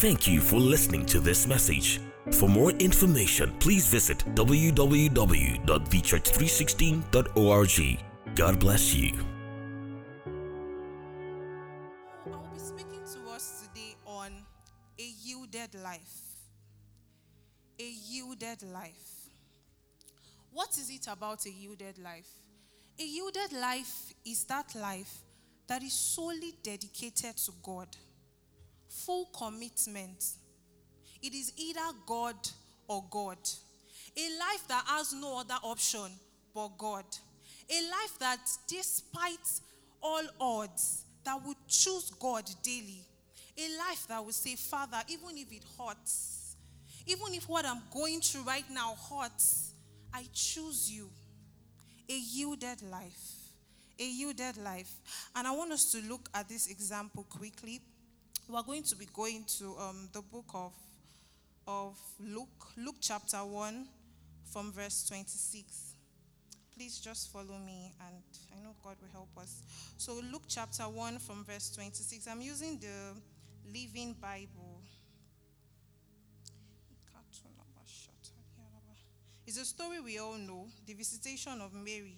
Thank you for listening to this message. For more information, please visit www.vchurch316.org. God bless you. I will be speaking to us today on a yielded life. A yielded life. What is it about a yielded life? A yielded life is that life that is solely dedicated to God, full commitment. It is either God or God. A life that has no other option but God. A life that, despite all odds, that would choose God daily. A life that would say, Father, even if it hurts, even if what I'm going through right now hurts, I choose you. A yielded life. A yielded life. And I want us to look at this example quickly. We're going to be going to um, the book of, of Luke, Luke chapter 1, from verse 26 please just follow me and I know God will help us. So, Luke chapter 1 from verse 26. I'm using the Living Bible. It's a story we all know the visitation of Mary.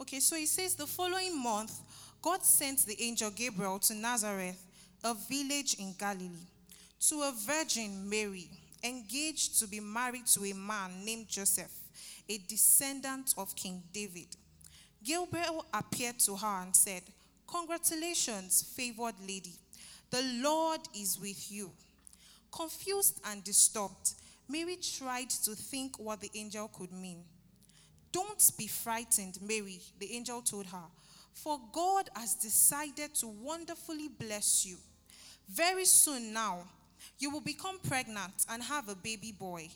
Okay, so it says the following month, God sent the angel Gabriel to Nazareth, a village in Galilee, to a virgin Mary engaged to be married to a man named Joseph, a descendant of King David. Gabriel appeared to her and said, Congratulations, favored lady. The Lord is with you. Confused and disturbed, Mary tried to think what the angel could mean. Don't be frightened, Mary, the angel told her, for God has decided to wonderfully bless you. Very soon now, you will become pregnant and have a baby boy,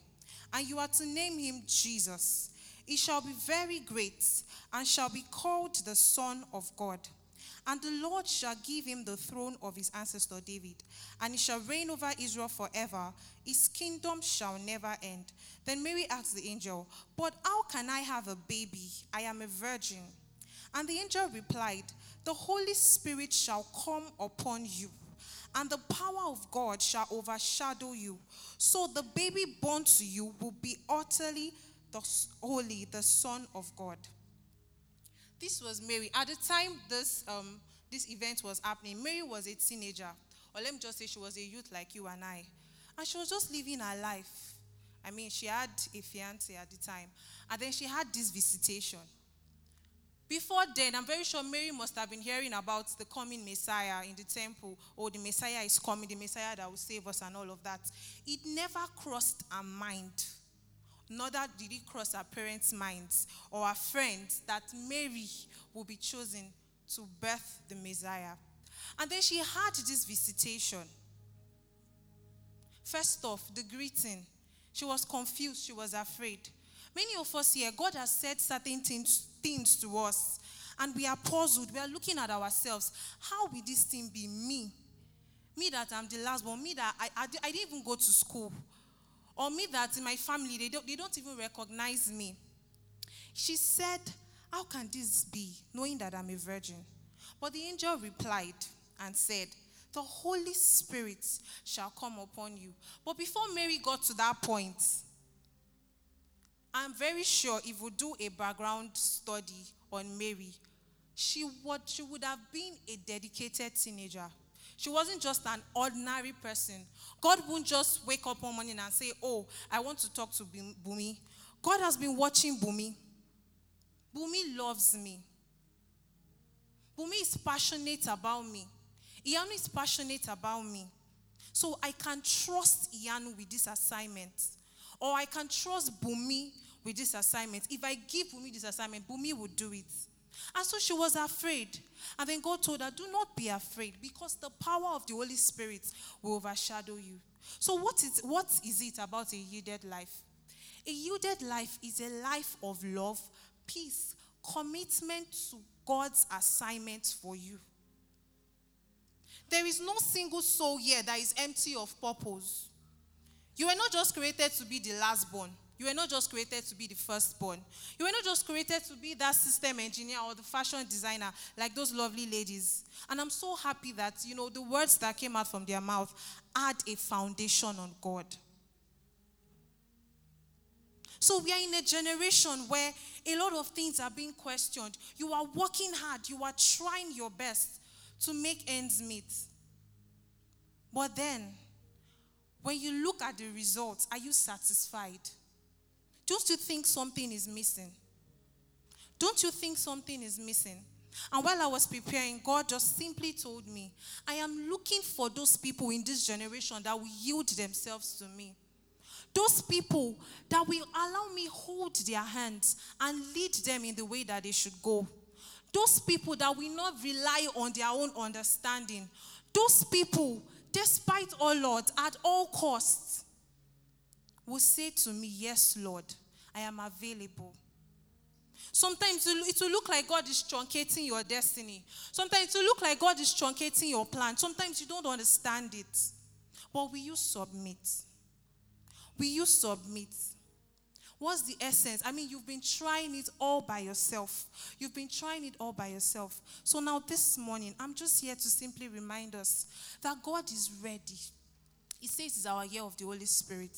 and you are to name him Jesus. He shall be very great and shall be called the Son of God. And the Lord shall give him the throne of his ancestor David, and he shall reign over Israel forever. His kingdom shall never end. Then Mary asked the angel, But how can I have a baby? I am a virgin. And the angel replied, The Holy Spirit shall come upon you and the power of God shall overshadow you. So the baby born to you will be utterly the holy, the Son of God. This was Mary. At the time this um, this event was happening, Mary was a teenager, or let me just say she was a youth like you and I, and she was just living her life. I mean, she had a fiance at the time, and then she had this visitation. Before then, I'm very sure Mary must have been hearing about the coming Messiah in the temple. Oh, the Messiah is coming, the Messiah that will save us, and all of that. It never crossed her mind, nor did it cross her parents' minds or her friends that Mary will be chosen to birth the Messiah. And then she had this visitation. First off, the greeting. She was confused, she was afraid. Many of us here, God has said certain things, things to us, and we are puzzled. We are looking at ourselves. How will this thing be me? Me that I'm the last one. me that I, I, I didn't even go to school, or me that in my family, they don't, they don't even recognize me. She said, How can this be, knowing that I'm a virgin? But the angel replied and said, The Holy Spirit shall come upon you. But before Mary got to that point, I'm very sure if we do a background study on Mary, she would, she would have been a dedicated teenager. She wasn't just an ordinary person. God won't just wake up one morning and say, Oh, I want to talk to Bumi. God has been watching Bumi. Bumi loves me. Bumi is passionate about me. Iyanu is passionate about me. So I can trust Iyanu with this assignment. Or I can trust Bumi with this assignment. If I give Bumi this assignment, Bumi will do it. And so she was afraid. And then God told her, Do not be afraid because the power of the Holy Spirit will overshadow you. So, what is, what is it about a yielded life? A yielded life is a life of love, peace, commitment to God's assignment for you. There is no single soul here that is empty of purpose. You were not just created to be the last born. You were not just created to be the firstborn. You were not just created to be that system engineer or the fashion designer like those lovely ladies. And I'm so happy that, you know, the words that came out from their mouth had a foundation on God. So we are in a generation where a lot of things are being questioned. You are working hard, you are trying your best to make ends meet. But then, when you look at the results, are you satisfied? Don't you think something is missing? Don't you think something is missing? And while I was preparing, God just simply told me, I am looking for those people in this generation that will yield themselves to me. Those people that will allow me hold their hands and lead them in the way that they should go. Those people that will not rely on their own understanding. Those people, despite all Lord, at all costs, will say to me, Yes, Lord, I am available. Sometimes it will look like God is truncating your destiny. Sometimes it will look like God is truncating your plan. Sometimes you don't understand it. But will you submit? Will you submit? What's the essence? I mean, you've been trying it all by yourself. You've been trying it all by yourself. So now, this morning, I'm just here to simply remind us that God is ready. He says it's our year of the Holy Spirit.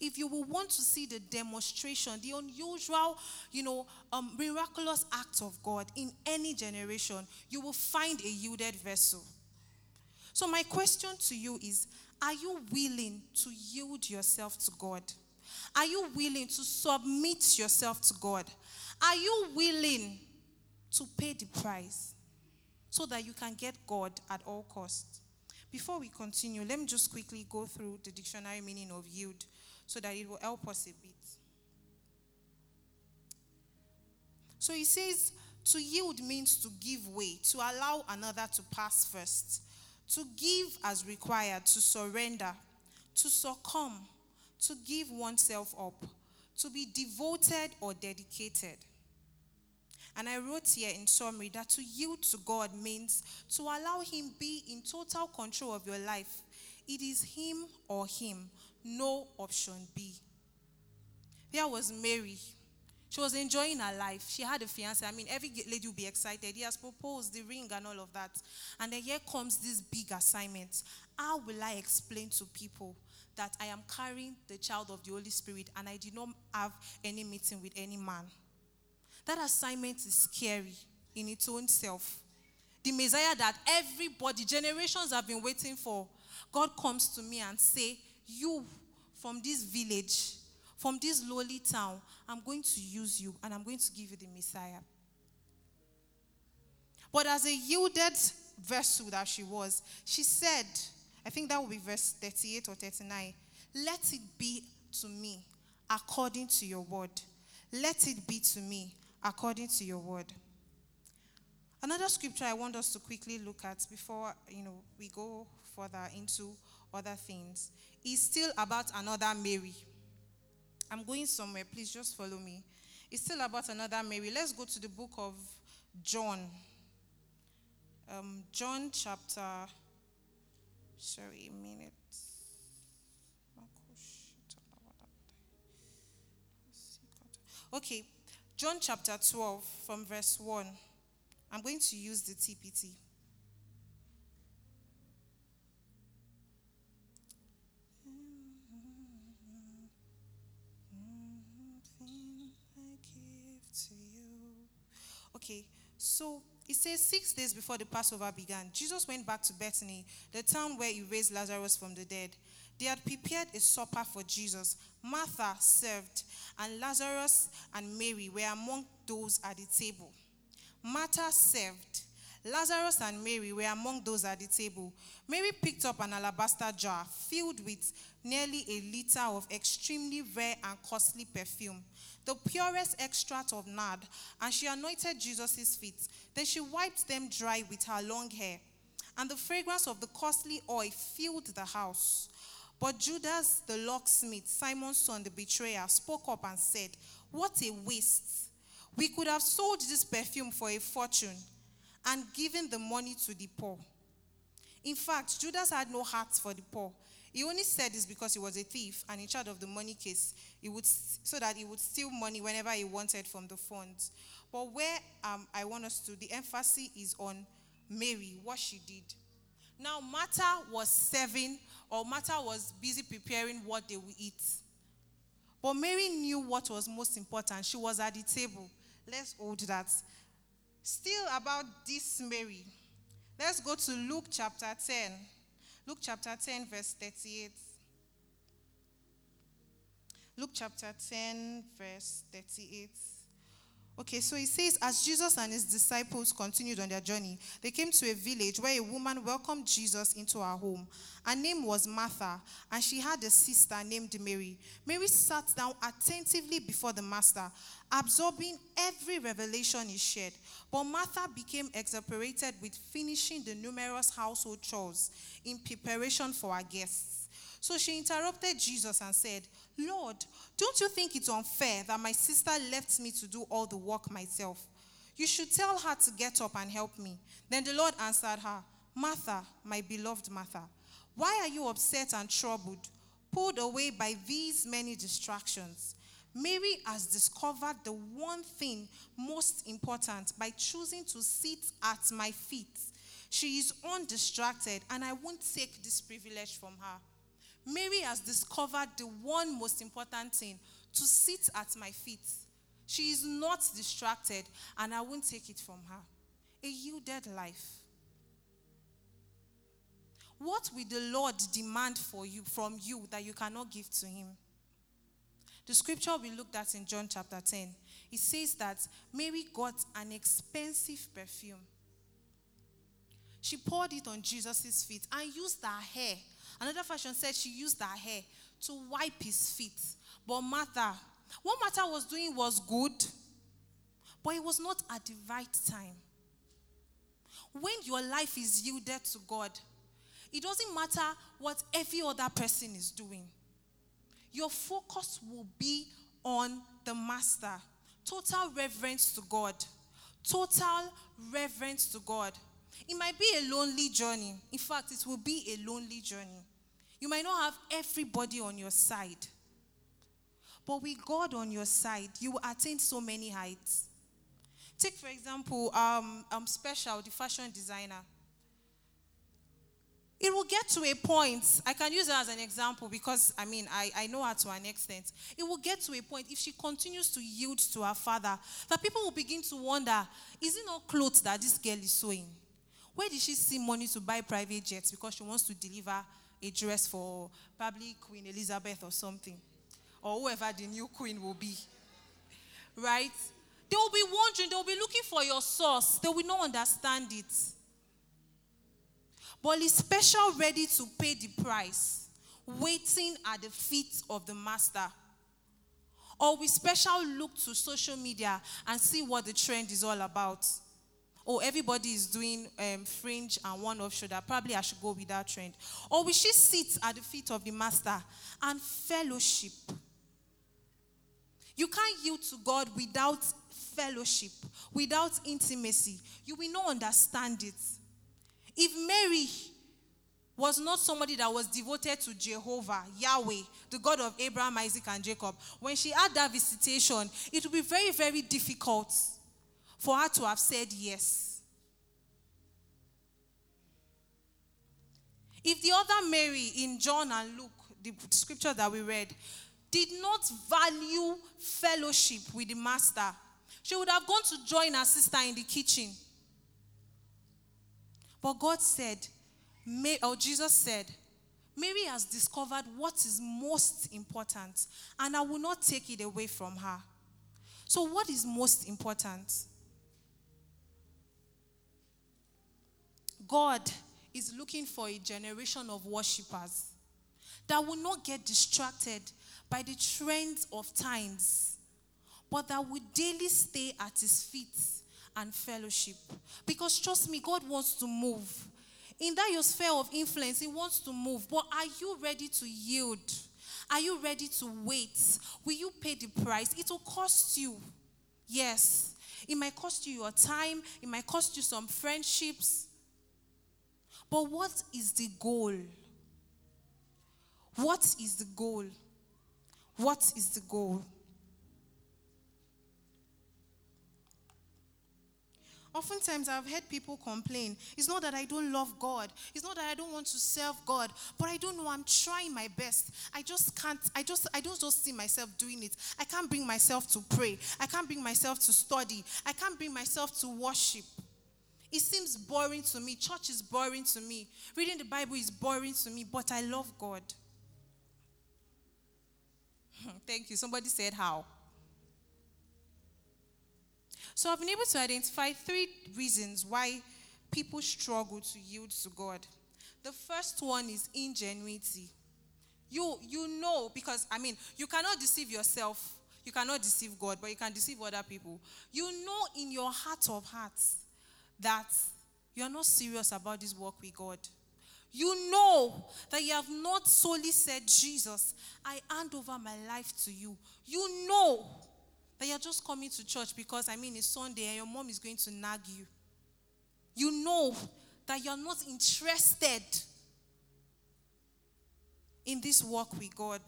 If you will want to see the demonstration, the unusual, you know, um, miraculous act of God in any generation, you will find a yielded vessel. So, my question to you is are you willing to yield yourself to God? Are you willing to submit yourself to God? Are you willing to pay the price so that you can get God at all costs? Before we continue, let me just quickly go through the dictionary meaning of yield so that it will help us a bit. So he says to yield means to give way, to allow another to pass first to give as required, to surrender, to succumb, to give oneself up, to be devoted or dedicated. And I wrote here in summary that to yield to God means to allow Him be in total control of your life. It is Him or Him, no option B. There was Mary. She was enjoying her life. She had a fiance. I mean, every lady will be excited. He has proposed the ring and all of that. And then here comes this big assignment. How will I explain to people that I am carrying the child of the Holy Spirit and I did not have any meeting with any man? That assignment is scary in its own self. The Messiah that everybody, generations have been waiting for, God comes to me and say, you from this village, from this lowly town, I'm going to use you and I'm going to give you the Messiah. But as a yielded vessel that she was, she said, I think that will be verse 38 or 39, let it be to me according to your word. Let it be to me according to your word. Another scripture I want us to quickly look at before you know we go further into other things is still about another Mary. I'm going somewhere. Please just follow me. It's still about another Mary. Let's go to the book of John. Um, John chapter. Sorry, a minute. Okay, John chapter 12 from verse 1. I'm going to use the TPT. Mm-hmm. Mm-hmm. Okay, so it says six days before the Passover began, Jesus went back to Bethany, the town where he raised Lazarus from the dead. They had prepared a supper for Jesus. Martha served, and Lazarus and Mary were among those at the table. Martha served. Lazarus and Mary were among those at the table. Mary picked up an alabaster jar filled with nearly a liter of extremely rare and costly perfume the purest extract of nard, and she anointed Jesus' feet. Then she wiped them dry with her long hair. And the fragrance of the costly oil filled the house. But Judas, the locksmith, Simon's son, the betrayer, spoke up and said, What a waste! We could have sold this perfume for a fortune and given the money to the poor. In fact, Judas had no heart for the poor. He only said this because he was a thief and in charge of the money case, he would, so that he would steal money whenever he wanted from the funds. But where um, I want us to, the emphasis is on Mary, what she did. Now, Martha was serving, or Martha was busy preparing what they would eat. But Mary knew what was most important. She was at the table. Let's hold that. Still about this Mary. Let's go to Luke chapter 10. Luke chapter 10, verse 38. Luke chapter 10, verse 38. Okay, so it says, as Jesus and his disciples continued on their journey, they came to a village where a woman welcomed Jesus into her home. Her name was Martha, and she had a sister named Mary. Mary sat down attentively before the Master, absorbing every revelation he shared. But Martha became exasperated with finishing the numerous household chores in preparation for her guests. So she interrupted Jesus and said, Lord, don't you think it's unfair that my sister left me to do all the work myself? You should tell her to get up and help me. Then the Lord answered her, Martha, my beloved Martha, why are you upset and troubled, pulled away by these many distractions? Mary has discovered the one thing most important by choosing to sit at my feet. She is undistracted, and I won't take this privilege from her. Mary has discovered the one most important thing to sit at my feet. She is not distracted, and I won't take it from her. A yielded life. What will the Lord demand for you from you that you cannot give to him? The scripture we looked at in John chapter 10, it says that Mary got an expensive perfume. She poured it on Jesus' feet and used her hair Another version said she used her hair to wipe his feet. But Martha, what Martha was doing was good, but it was not at the right time. When your life is yielded to God, it doesn't matter what every other person is doing. Your focus will be on the Master. Total reverence to God. Total reverence to God. It might be a lonely journey. In fact, it will be a lonely journey. You might not have everybody on your side. But with God on your side, you will attain so many heights. Take, for example, um, um, Special, the fashion designer. It will get to a point, I can use her as an example because, I mean, I, I know her to an extent. It will get to a point, if she continues to yield to her father, that people will begin to wonder is it not clothes that this girl is sewing? Where did she see money to buy private jets because she wants to deliver a dress for probably Queen Elizabeth or something, or whoever the new queen will be. Right? They will be wondering, they will be looking for your source. They will not understand it. But is special ready to pay the price, waiting at the feet of the master. Or we special look to social media and see what the trend is all about oh, everybody is doing um, fringe and one off shoulder. Probably I should go with that trend. Or we should sit at the feet of the master and fellowship. You can't yield to God without fellowship, without intimacy. You will not understand it. If Mary was not somebody that was devoted to Jehovah, Yahweh, the God of Abraham, Isaac, and Jacob, when she had that visitation, it would be very, very difficult for her to have said yes. If the other Mary in John and Luke, the scripture that we read, did not value fellowship with the master, she would have gone to join her sister in the kitchen. But God said, or Jesus said, Mary has discovered what is most important, and I will not take it away from her. So, what is most important? God is looking for a generation of worshippers that will not get distracted by the trends of times, but that will daily stay at his feet and fellowship. Because trust me, God wants to move. In that your sphere of influence, He wants to move. But are you ready to yield? Are you ready to wait? Will you pay the price? It will cost you. Yes. It might cost you your time, it might cost you some friendships. But what is the goal? What is the goal? What is the goal? Oftentimes, I've heard people complain. It's not that I don't love God. It's not that I don't want to serve God, but I don't know. I'm trying my best. I just can't. I just. I don't just see myself doing it. I can't bring myself to pray. I can't bring myself to study. I can't bring myself to worship. It seems boring to me. Church is boring to me. Reading the Bible is boring to me, but I love God. Hmm, thank you. Somebody said how. So I've been able to identify three reasons why people struggle to yield to God. The first one is ingenuity. You you know because I mean you cannot deceive yourself. You cannot deceive God, but you can deceive other people. You know in your heart of hearts that you are not serious about this work with God. You know that you have not solely said, Jesus, I hand over my life to you. You know that you're just coming to church because, I mean, it's Sunday and your mom is going to nag you. You know that you're not interested in this walk with God.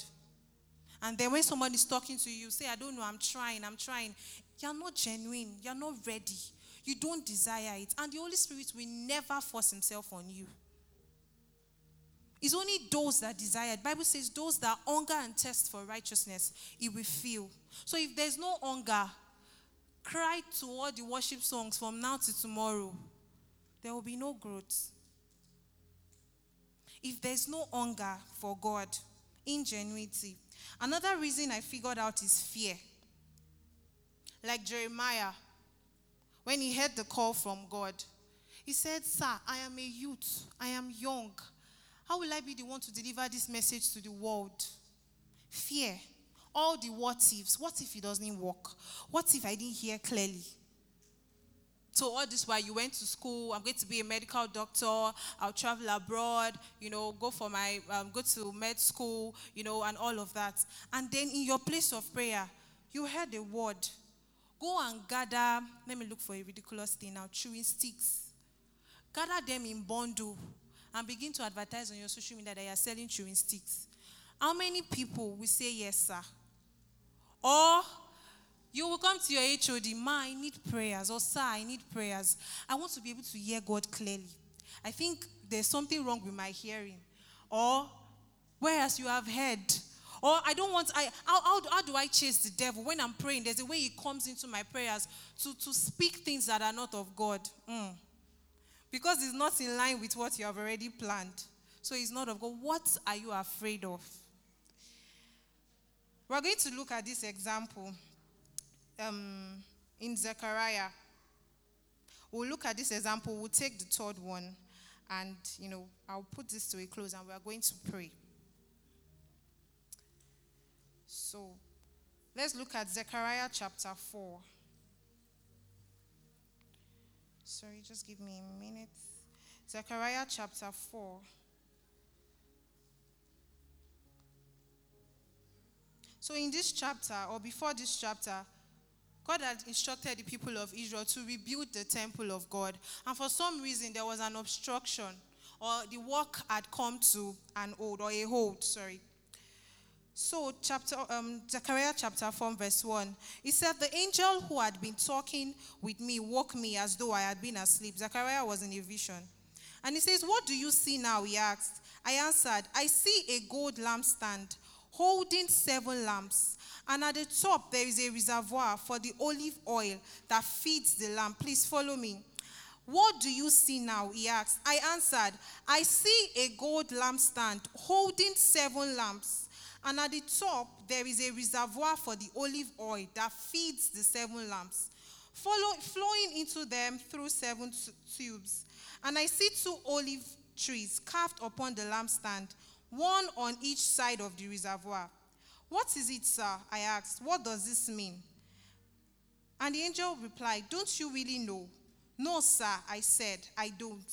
And then when someone is talking to you, say, I don't know, I'm trying, I'm trying. You're not genuine, you're not ready. You don't desire it. And the Holy Spirit will never force himself on you. It's only those that desire. The Bible says those that hunger and thirst for righteousness, it will feel. So if there's no hunger, cry to all the worship songs from now to tomorrow. There will be no growth. If there's no hunger for God, ingenuity. Another reason I figured out is fear. Like Jeremiah, when he heard the call from God, he said, Sir, I am a youth, I am young. How will I be the one to deliver this message to the world? Fear. All the what ifs. What if it doesn't work? What if I didn't hear clearly? So all this while you went to school, I'm going to be a medical doctor. I'll travel abroad, you know, go for my um, go to med school, you know, and all of that. And then in your place of prayer, you heard a word. Go and gather. Let me look for a ridiculous thing now. Chewing sticks. Gather them in bundle and begin to advertise on your social media that you are selling chewing sticks, how many people will say yes, sir? Or you will come to your HOD, ma, I need prayers, or sir, I need prayers. I want to be able to hear God clearly. I think there's something wrong with my hearing. Or whereas you have heard, or I don't want, I, how, how, how, do I chase the devil? When I'm praying, there's a way he comes into my prayers to, to speak things that are not of God. Mm because it's not in line with what you have already planned. So it's not of God. What are you afraid of? We're going to look at this example um, in Zechariah. We'll look at this example. We'll take the third one, and you know, I'll put this to a close, and we are going to pray. So, let's look at Zechariah chapter four. Sorry, just give me a minute. Zechariah chapter 4. So, in this chapter, or before this chapter, God had instructed the people of Israel to rebuild the temple of God. And for some reason, there was an obstruction, or the work had come to an hold, or a hold, sorry. So, chapter um, Zechariah chapter 4, verse 1. He said, The angel who had been talking with me woke me as though I had been asleep. Zechariah was in a vision. And he says, What do you see now? He asked. I answered, I see a gold lampstand holding seven lamps. And at the top, there is a reservoir for the olive oil that feeds the lamp. Please follow me. What do you see now? He asked. I answered, I see a gold lampstand holding seven lamps. And at the top, there is a reservoir for the olive oil that feeds the seven lamps, follow, flowing into them through seven tubes. And I see two olive trees carved upon the lampstand, one on each side of the reservoir. What is it, sir? I asked. What does this mean? And the angel replied, Don't you really know? No, sir, I said, I don't.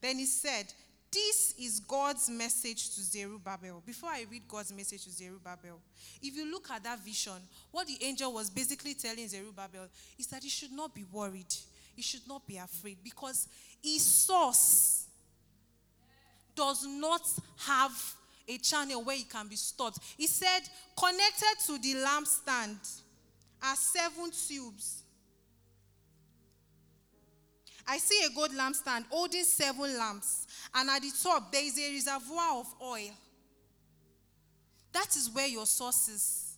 Then he said, this is God's message to Zerubbabel. Before I read God's message to Zerubbabel, if you look at that vision, what the angel was basically telling Zerubbabel is that he should not be worried, he should not be afraid, because his source does not have a channel where it can be stored. He said, connected to the lampstand are seven tubes. I see a gold lampstand holding seven lamps, and at the top there is a reservoir of oil. That is where your source is.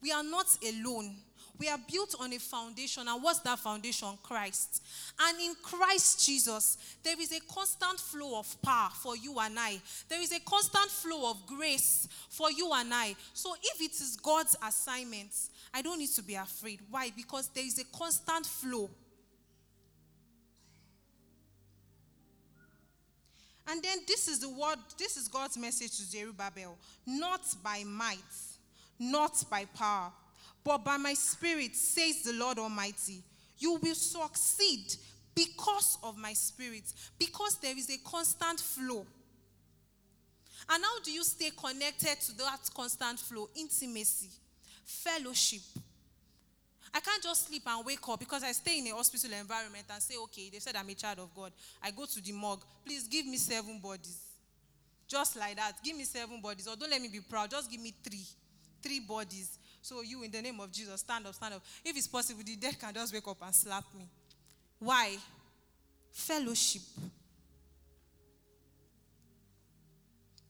We are not alone. We are built on a foundation. And what's that foundation? Christ. And in Christ Jesus, there is a constant flow of power for you and I. There is a constant flow of grace for you and I. So if it is God's assignment, I don't need to be afraid. Why? Because there is a constant flow. And then this is the word, this is God's message to Zerubbabel. Not by might, not by power, but by my spirit, says the Lord Almighty. You will succeed because of my spirit, because there is a constant flow. And how do you stay connected to that constant flow? Intimacy, fellowship. I can't just sleep and wake up because I stay in a hospital environment and say, okay, they said I'm a child of God. I go to the morgue. Please give me seven bodies. Just like that. Give me seven bodies. Or don't let me be proud. Just give me three. Three bodies. So you, in the name of Jesus, stand up, stand up. If it's possible, the dead can just wake up and slap me. Why? Fellowship.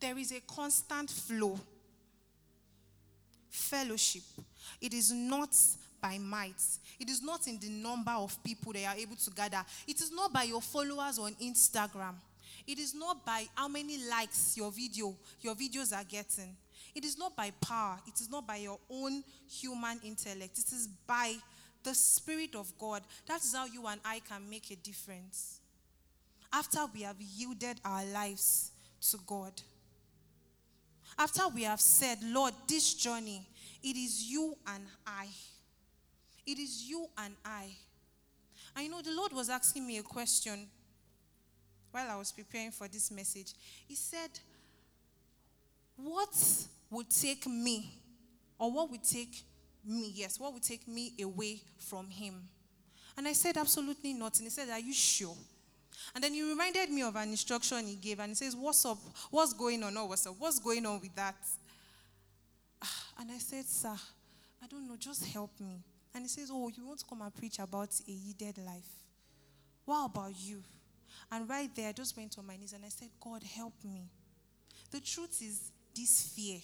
There is a constant flow. Fellowship. It is not by might. It is not in the number of people they are able to gather. It is not by your followers on Instagram. It is not by how many likes your video, your videos are getting. It is not by power. It is not by your own human intellect. It is by the Spirit of God. That is how you and I can make a difference. After we have yielded our lives to God. After we have said, Lord, this journey, it is you and I. It is you and I. I know the Lord was asking me a question while I was preparing for this message. He said, What would take me, or what would take me, yes, what would take me away from Him? And I said, Absolutely nothing. He said, Are you sure? And then he reminded me of an instruction he gave, and he says, What's up? What's going on? Oh, what's up? What's going on with that? And I said, Sir, I don't know, just help me. And he says, Oh, you want to come and preach about a yielded life? What about you? And right there, I just went on my knees and I said, God, help me. The truth is, this fear,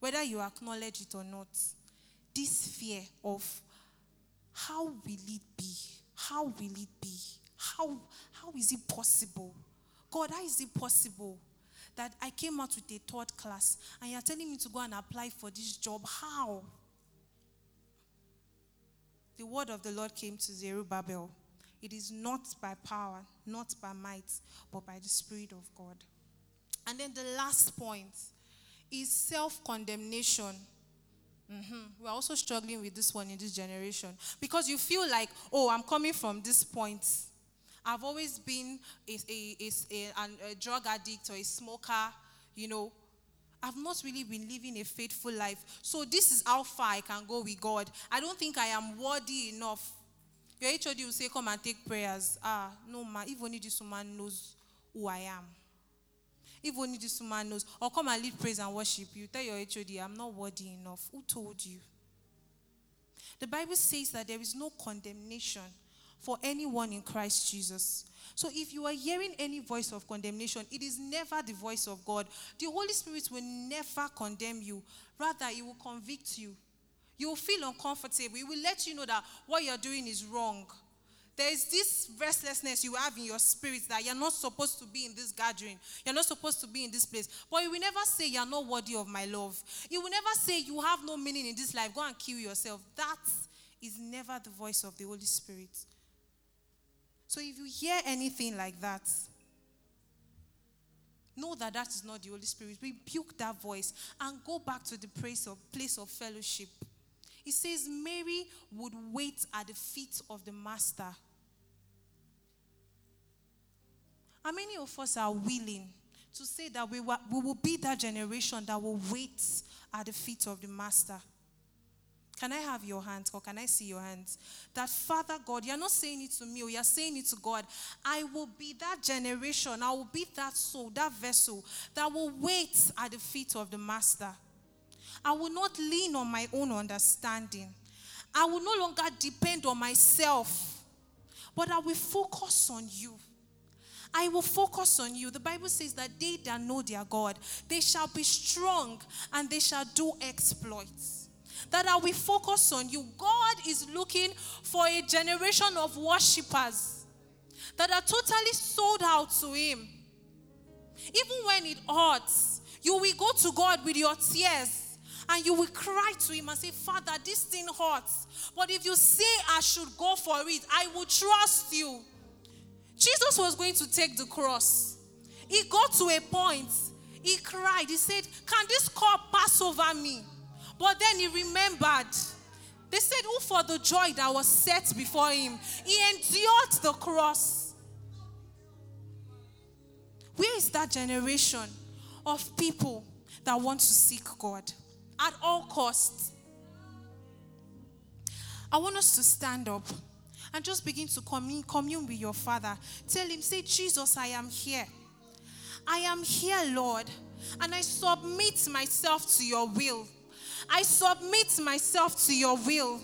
whether you acknowledge it or not, this fear of how will it be? How will it be? How, how is it possible? God, how is it possible that I came out with a third class and you're telling me to go and apply for this job? How? The word of the Lord came to Zerubbabel. It is not by power, not by might, but by the Spirit of God. And then the last point is self condemnation. Mm-hmm. We're also struggling with this one in this generation because you feel like, oh, I'm coming from this point. I've always been a, a, a, a, a drug addict or a smoker, you know, I've not really been living a faithful life. So this is how far I can go with God. I don't think I am worthy enough. Your HOD will say, Come and take prayers. Ah, no, man. If only this woman knows who I am. If only this woman knows. Or come and lead praise and worship. You tell your HOD, I'm not worthy enough. Who told you? The Bible says that there is no condemnation for anyone in Christ Jesus. So if you are hearing any voice of condemnation, it is never the voice of God. The Holy Spirit will never condemn you, rather, it will convict you. You will feel uncomfortable. It will let you know that what you're doing is wrong. There is this restlessness you have in your spirit that you're not supposed to be in this gathering. You're not supposed to be in this place. But it will never say you're not worthy of my love. It will never say you have no meaning in this life. Go and kill yourself. That is never the voice of the Holy Spirit. So if you hear anything like that, know that that is not the Holy Spirit. Rebuke that voice and go back to the place of, place of fellowship. He says Mary would wait at the feet of the Master. How many of us are willing to say that we, we will be that generation that will wait at the feet of the Master? Can I have your hands or can I see your hands? That Father God, you're not saying it to me or you're saying it to God. I will be that generation, I will be that soul, that vessel that will wait at the feet of the Master. I will not lean on my own understanding. I will no longer depend on myself, but I will focus on you. I will focus on you. The Bible says that they that know their God, they shall be strong and they shall do exploits that I will focus on you. God is looking for a generation of worshippers that are totally sold out to Him. Even when it hurts, you will go to God with your tears and you will cry to Him and say, Father, this thing hurts. But if you say I should go for it, I will trust you. Jesus was going to take the cross. He got to a point, he cried, he said, Can this cup pass over me? But then he remembered. They said, Who for the joy that was set before him, he endured the cross. Where is that generation of people that want to seek God at all costs? I want us to stand up and just begin to commune, commune with your Father. Tell him, say, Jesus, I am here. I am here, Lord, and I submit myself to your will. I submit myself to your will.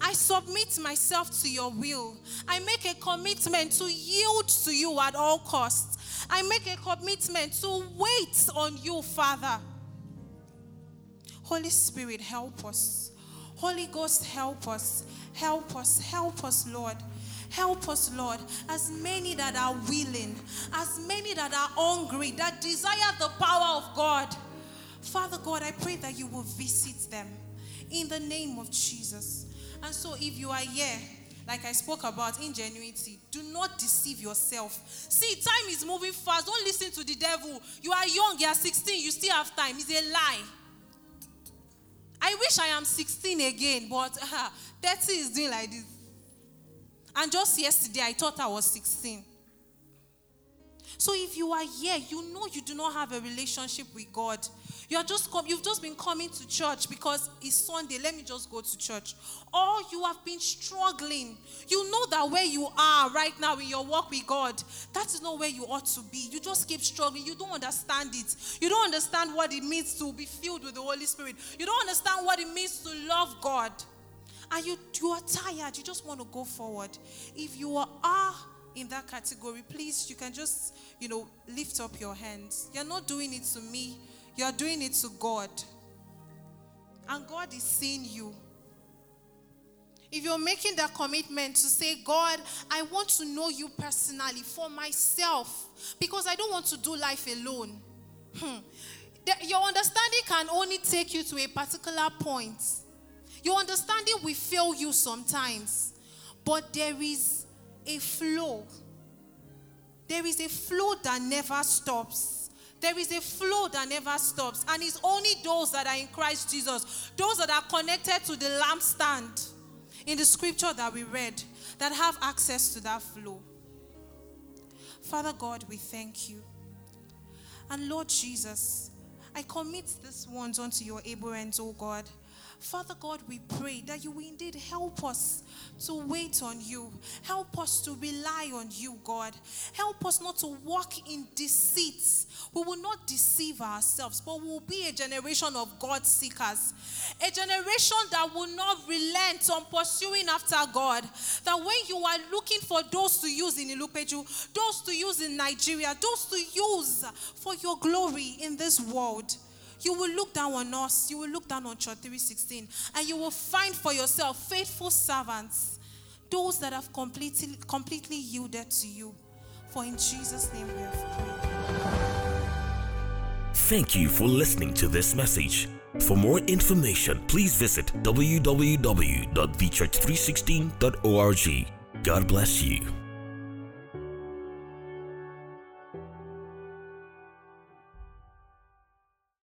I submit myself to your will. I make a commitment to yield to you at all costs. I make a commitment to wait on you, Father. Holy Spirit, help us. Holy Ghost, help us. Help us. Help us, Lord. Help us, Lord, as many that are willing, as many that are hungry, that desire the power of God. Father God, I pray that you will visit them in the name of Jesus. And so, if you are here, like I spoke about ingenuity, do not deceive yourself. See, time is moving fast. Don't listen to the devil. You are young, you are 16, you still have time. It's a lie. I wish I am 16 again, but uh, 30 is doing like this. And just yesterday, I thought I was 16. So if you are here, you know you do not have a relationship with God. You are just come, you've just been coming to church because it's Sunday. Let me just go to church. Or you have been struggling. You know that where you are right now in your walk with God, that is not where you ought to be. You just keep struggling. You don't understand it. You don't understand what it means to be filled with the Holy Spirit. You don't understand what it means to love God. And you, you are tired. You just want to go forward. If you are in that category, please, you can just, you know, lift up your hands. You're not doing it to me you're doing it to God. And God is seeing you. If you're making that commitment to say, God, I want to know you personally for myself because I don't want to do life alone. Hmm. Your understanding can only take you to a particular point. Your understanding will fail you sometimes, but there is a flow. There is a flow that never stops. There is a flow that never stops, and it's only those that are in Christ Jesus, those that are connected to the lampstand in the scripture that we read, that have access to that flow. Father God, we thank you. And Lord Jesus, I commit these ones unto your able O God. Father God, we pray that you will indeed help us to wait on you. Help us to rely on you, God. Help us not to walk in deceit. We will not deceive ourselves, but we will be a generation of God seekers. A generation that will not relent on pursuing after God. That when you are looking for those to use in Ilupeju, those to use in Nigeria, those to use for your glory in this world, you will look down on us. You will look down on Church 316 and you will find for yourself faithful servants, those that have completely, completely yielded to you. For in Jesus' name we have prayed. Thank you for listening to this message. For more information, please visit www.thechurch316.org. God bless you.